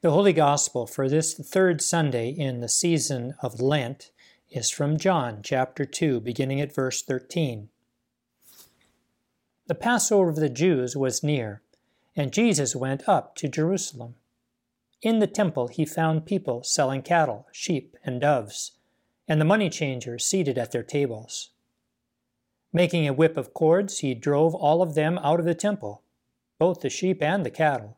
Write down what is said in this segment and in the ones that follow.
The Holy Gospel for this third Sunday in the season of Lent is from John chapter 2, beginning at verse 13. The Passover of the Jews was near, and Jesus went up to Jerusalem. In the temple he found people selling cattle, sheep, and doves, and the money changers seated at their tables. Making a whip of cords, he drove all of them out of the temple, both the sheep and the cattle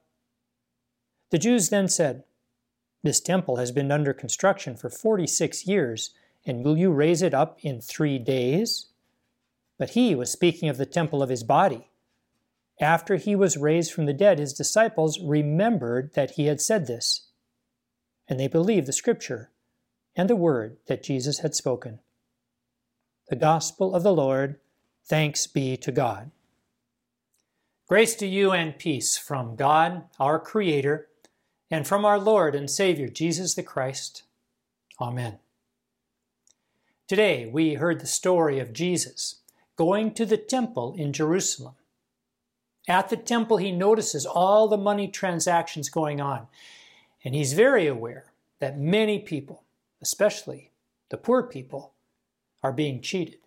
The Jews then said, This temple has been under construction for 46 years, and will you raise it up in three days? But he was speaking of the temple of his body. After he was raised from the dead, his disciples remembered that he had said this, and they believed the scripture and the word that Jesus had spoken. The gospel of the Lord, thanks be to God. Grace to you and peace from God, our Creator, and from our Lord and Savior, Jesus the Christ. Amen. Today we heard the story of Jesus going to the temple in Jerusalem. At the temple, he notices all the money transactions going on, and he's very aware that many people, especially the poor people, are being cheated.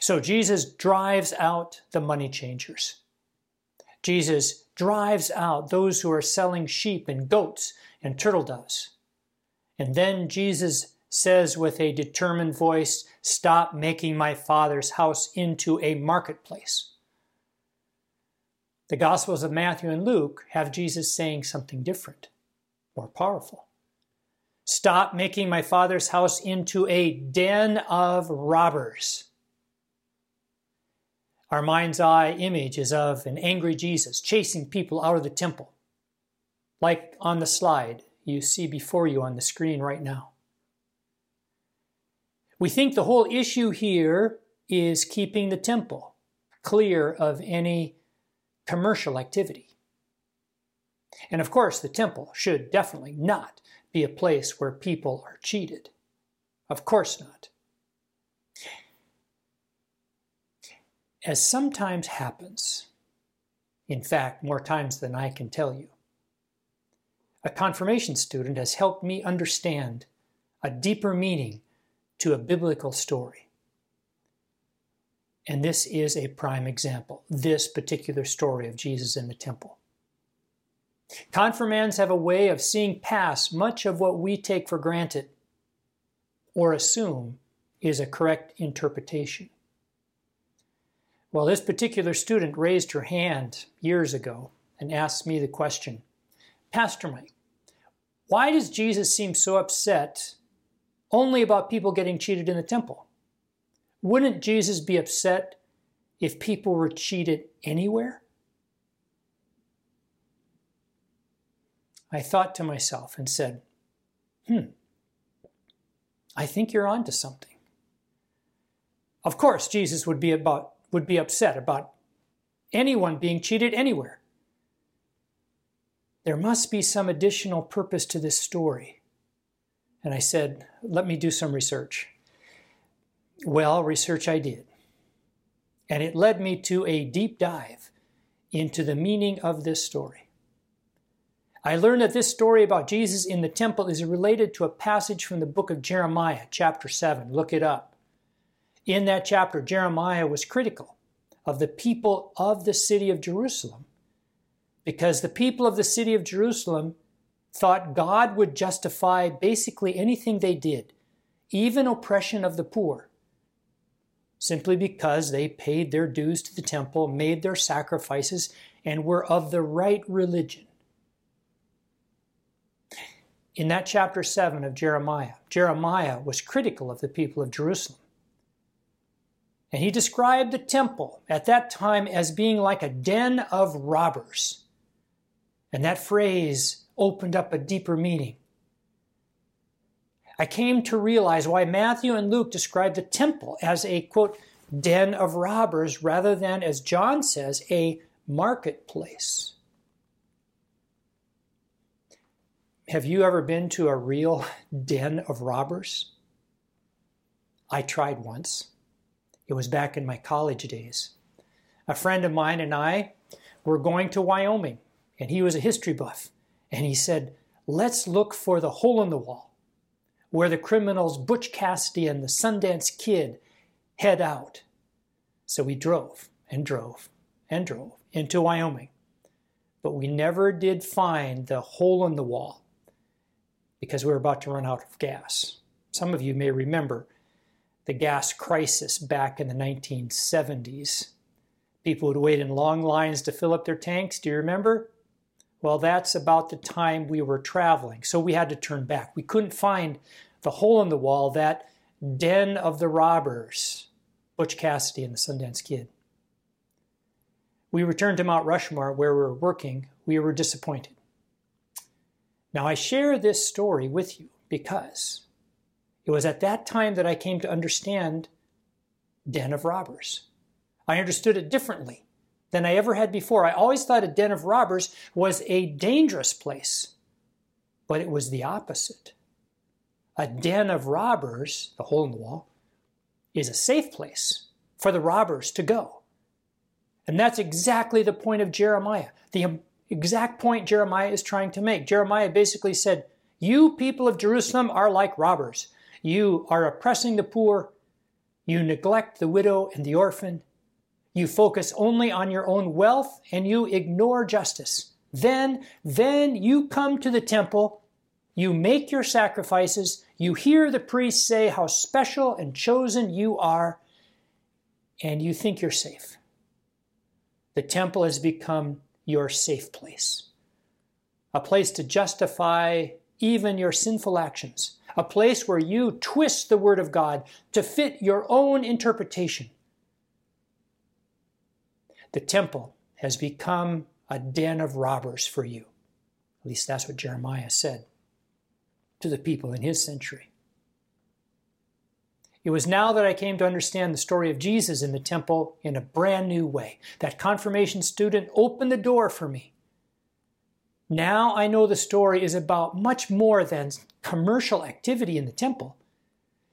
So Jesus drives out the money changers. Jesus drives out those who are selling sheep and goats and turtle doves. And then Jesus says with a determined voice, Stop making my Father's house into a marketplace. The Gospels of Matthew and Luke have Jesus saying something different, more powerful. Stop making my Father's house into a den of robbers. Our mind's eye image is of an angry Jesus chasing people out of the temple, like on the slide you see before you on the screen right now. We think the whole issue here is keeping the temple clear of any commercial activity. And of course, the temple should definitely not be a place where people are cheated. Of course not. As sometimes happens, in fact, more times than I can tell you, a confirmation student has helped me understand a deeper meaning to a biblical story. And this is a prime example, this particular story of Jesus in the temple. Confirmands have a way of seeing past much of what we take for granted or assume is a correct interpretation. Well, this particular student raised her hand years ago and asked me the question Pastor Mike, why does Jesus seem so upset only about people getting cheated in the temple? Wouldn't Jesus be upset if people were cheated anywhere? I thought to myself and said, hmm, I think you're onto something. Of course, Jesus would be about would be upset about anyone being cheated anywhere. There must be some additional purpose to this story. And I said, let me do some research. Well, research I did. And it led me to a deep dive into the meaning of this story. I learned that this story about Jesus in the temple is related to a passage from the book of Jeremiah, chapter 7. Look it up. In that chapter, Jeremiah was critical of the people of the city of Jerusalem because the people of the city of Jerusalem thought God would justify basically anything they did, even oppression of the poor, simply because they paid their dues to the temple, made their sacrifices, and were of the right religion. In that chapter 7 of Jeremiah, Jeremiah was critical of the people of Jerusalem. And he described the temple at that time as being like a den of robbers. And that phrase opened up a deeper meaning. I came to realize why Matthew and Luke describe the temple as a, quote, den of robbers rather than, as John says, a marketplace. Have you ever been to a real den of robbers? I tried once. It was back in my college days. A friend of mine and I were going to Wyoming, and he was a history buff. And he said, Let's look for the hole in the wall where the criminals Butch Cassidy and the Sundance Kid head out. So we drove and drove and drove into Wyoming. But we never did find the hole in the wall because we were about to run out of gas. Some of you may remember the gas crisis back in the 1970s. People would wait in long lines to fill up their tanks. Do you remember? Well, that's about the time we were traveling, so we had to turn back. We couldn't find the hole in the wall, that den of the robbers, Butch Cassidy and the Sundance Kid. We returned to Mount Rushmore where we were working. We were disappointed. Now, I share this story with you because it was at that time that I came to understand den of robbers. I understood it differently than I ever had before. I always thought a den of robbers was a dangerous place, but it was the opposite. A den of robbers, the hole in the wall, is a safe place for the robbers to go. And that's exactly the point of Jeremiah. The exact point Jeremiah is trying to make. Jeremiah basically said, You people of Jerusalem are like robbers. You are oppressing the poor. You neglect the widow and the orphan. You focus only on your own wealth and you ignore justice. Then, then you come to the temple, you make your sacrifices, you hear the priests say how special and chosen you are, and you think you're safe. The temple has become your safe place, a place to justify even your sinful actions, a place where you twist the Word of God to fit your own interpretation. The temple has become a den of robbers for you. At least that's what Jeremiah said to the people in his century. It was now that I came to understand the story of Jesus in the temple in a brand new way. That confirmation student opened the door for me. Now I know the story is about much more than commercial activity in the temple.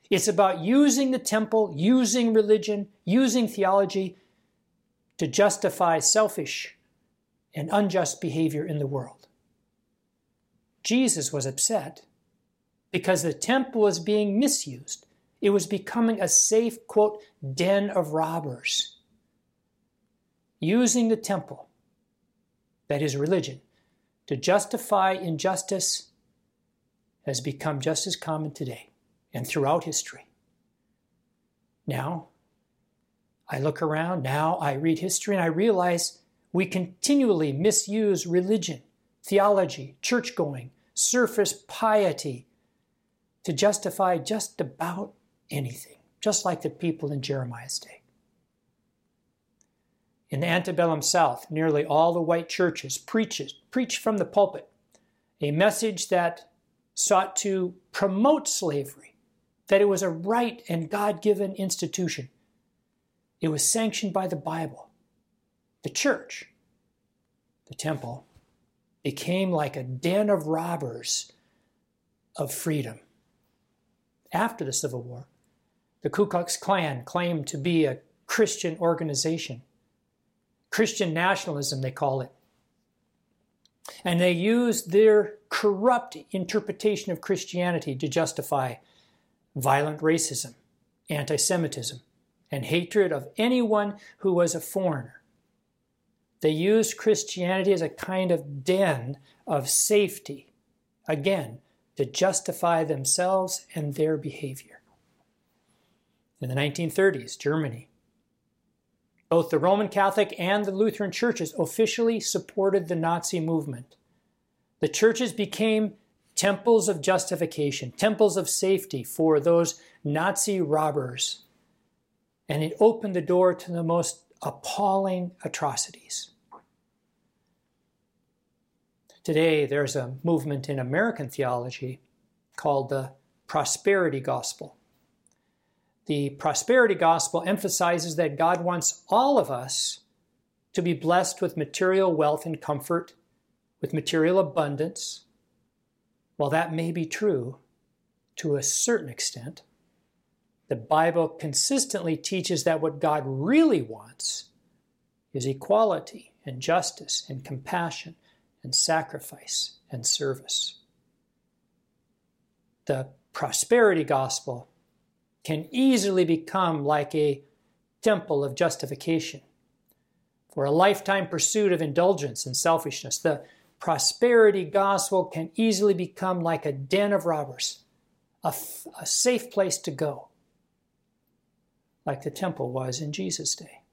It's about using the temple, using religion, using theology to justify selfish and unjust behavior in the world. Jesus was upset because the temple was being misused it was becoming a safe, quote, den of robbers. Using the temple, that is religion, to justify injustice has become just as common today and throughout history. Now, I look around, now I read history, and I realize we continually misuse religion, theology, church going, surface piety to justify just about anything, just like the people in Jeremiah's day. In the antebellum South, nearly all the white churches preached, preached from the pulpit a message that sought to promote slavery, that it was a right and God given institution. It was sanctioned by the Bible. The church, the temple, became like a den of robbers of freedom after the Civil War. The Ku Klux Klan claimed to be a Christian organization. Christian nationalism, they call it. And they used their corrupt interpretation of Christianity to justify violent racism, anti Semitism, and hatred of anyone who was a foreigner. They used Christianity as a kind of den of safety, again, to justify themselves and their behavior in the 1930s, Germany. Both the Roman Catholic and the Lutheran churches officially supported the Nazi movement. The churches became temples of justification, temples of safety for those Nazi robbers. And it opened the door to the most appalling atrocities. Today, there's a movement in American theology called the prosperity gospel. The prosperity gospel emphasizes that God wants all of us to be blessed with material wealth and comfort, with material abundance. While that may be true to a certain extent, the Bible consistently teaches that what God really wants is equality and justice and compassion and sacrifice and service. The prosperity gospel can easily become like a temple of justification for a lifetime pursuit of indulgence and selfishness. The prosperity gospel can easily become like a den of robbers, a, f- a safe place to go, like the temple was in Jesus' day.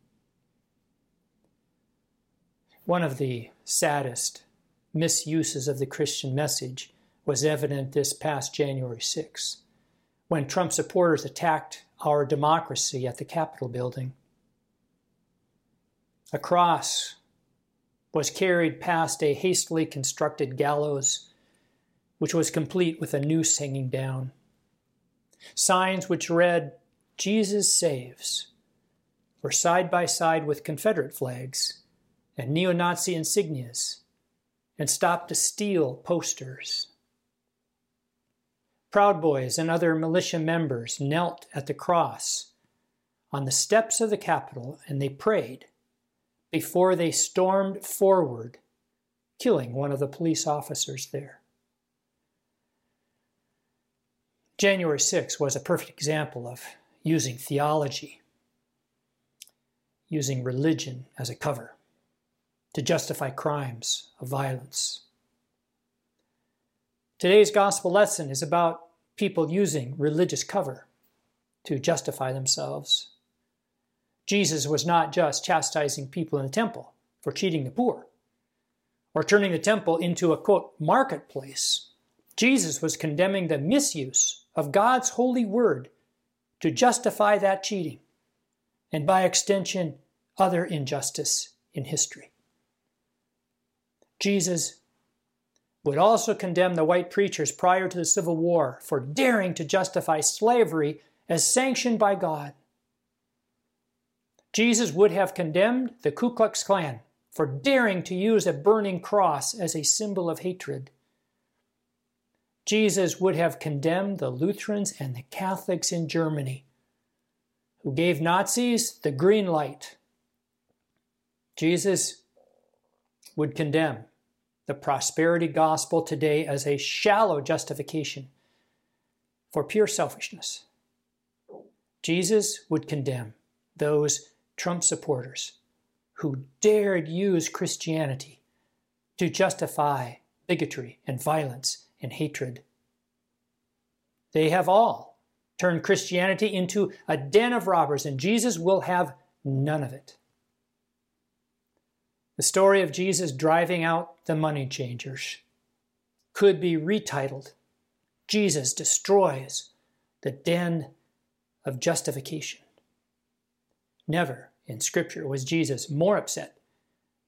One of the saddest misuses of the Christian message was evident this past January 6, when Trump supporters attacked our democracy at the Capitol building. A cross was carried past a hastily constructed gallows, which was complete with a noose hanging down. Signs which read, Jesus saves, were side by side with Confederate flags and neo Nazi insignias and Stop the Steal posters. Proud Boys and other militia members knelt at the cross on the steps of the Capitol and they prayed before they stormed forward, killing one of the police officers there. January 6 was a perfect example of using theology, using religion as a cover to justify crimes of violence. Today's gospel lesson is about people using religious cover to justify themselves. Jesus was not just chastising people in the temple for cheating the poor or turning the temple into a quote marketplace. Jesus was condemning the misuse of God's holy word to justify that cheating and by extension other injustice in history. Jesus would also condemn the white preachers prior to the Civil War for daring to justify slavery as sanctioned by God. Jesus would have condemned the Ku Klux Klan for daring to use a burning cross as a symbol of hatred. Jesus would have condemned the Lutherans and the Catholics in Germany, who gave Nazis the green light. Jesus would condemn the prosperity gospel today as a shallow justification for pure selfishness. Jesus would condemn those Trump supporters who dared use Christianity to justify bigotry and violence and hatred. They have all turned Christianity into a den of robbers, and Jesus will have none of it. The story of Jesus driving out the money changers could be retitled Jesus Destroys the Den of Justification. Never in Scripture was Jesus more upset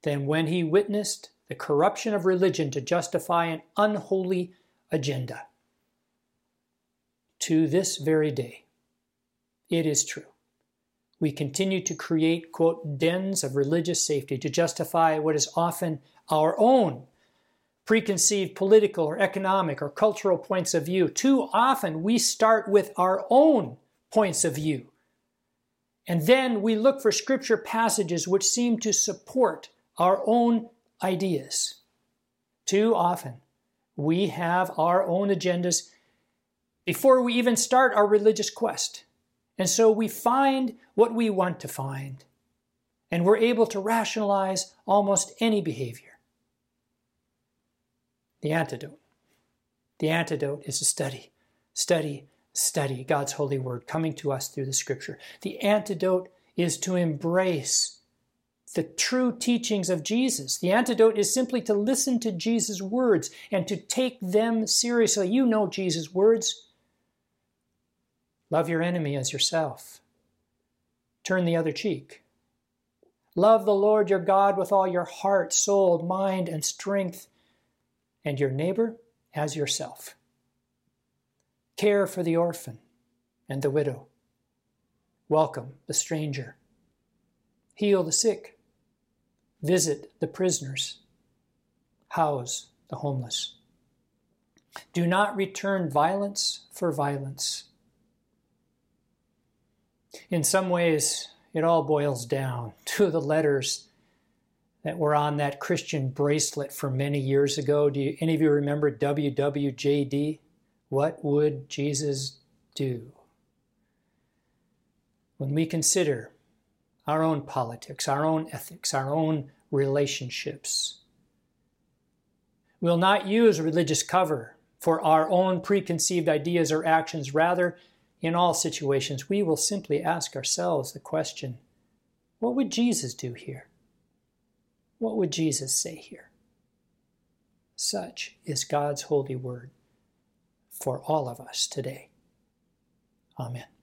than when he witnessed the corruption of religion to justify an unholy agenda. To this very day, it is true we continue to create, quote, dens of religious safety to justify what is often our own preconceived political or economic or cultural points of view. Too often we start with our own points of view. And then we look for scripture passages which seem to support our own ideas. Too often we have our own agendas before we even start our religious quest. And so we find what we want to find, and we're able to rationalize almost any behavior. The antidote. The antidote is to study, study, study God's holy word coming to us through the scripture. The antidote is to embrace the true teachings of Jesus. The antidote is simply to listen to Jesus' words and to take them seriously. You know Jesus' words. Love your enemy as yourself. Turn the other cheek. Love the Lord your God with all your heart, soul, mind, and strength. and your neighbor as yourself. Care for the orphan and the widow. Welcome the stranger. Heal the sick. Visit the prisoners. House the homeless. Do not return violence for violence. In some ways, it all boils down to the letters that were on that Christian bracelet from many years ago. Do you, any of you remember WWJD? What would Jesus do? When we consider our own politics, our own ethics, our own relationships, we'll not use religious cover for our own preconceived ideas or actions. Rather, in all situations, we will simply ask ourselves the question what would Jesus do here? What would Jesus say here? Such is God's holy word for all of us today. Amen.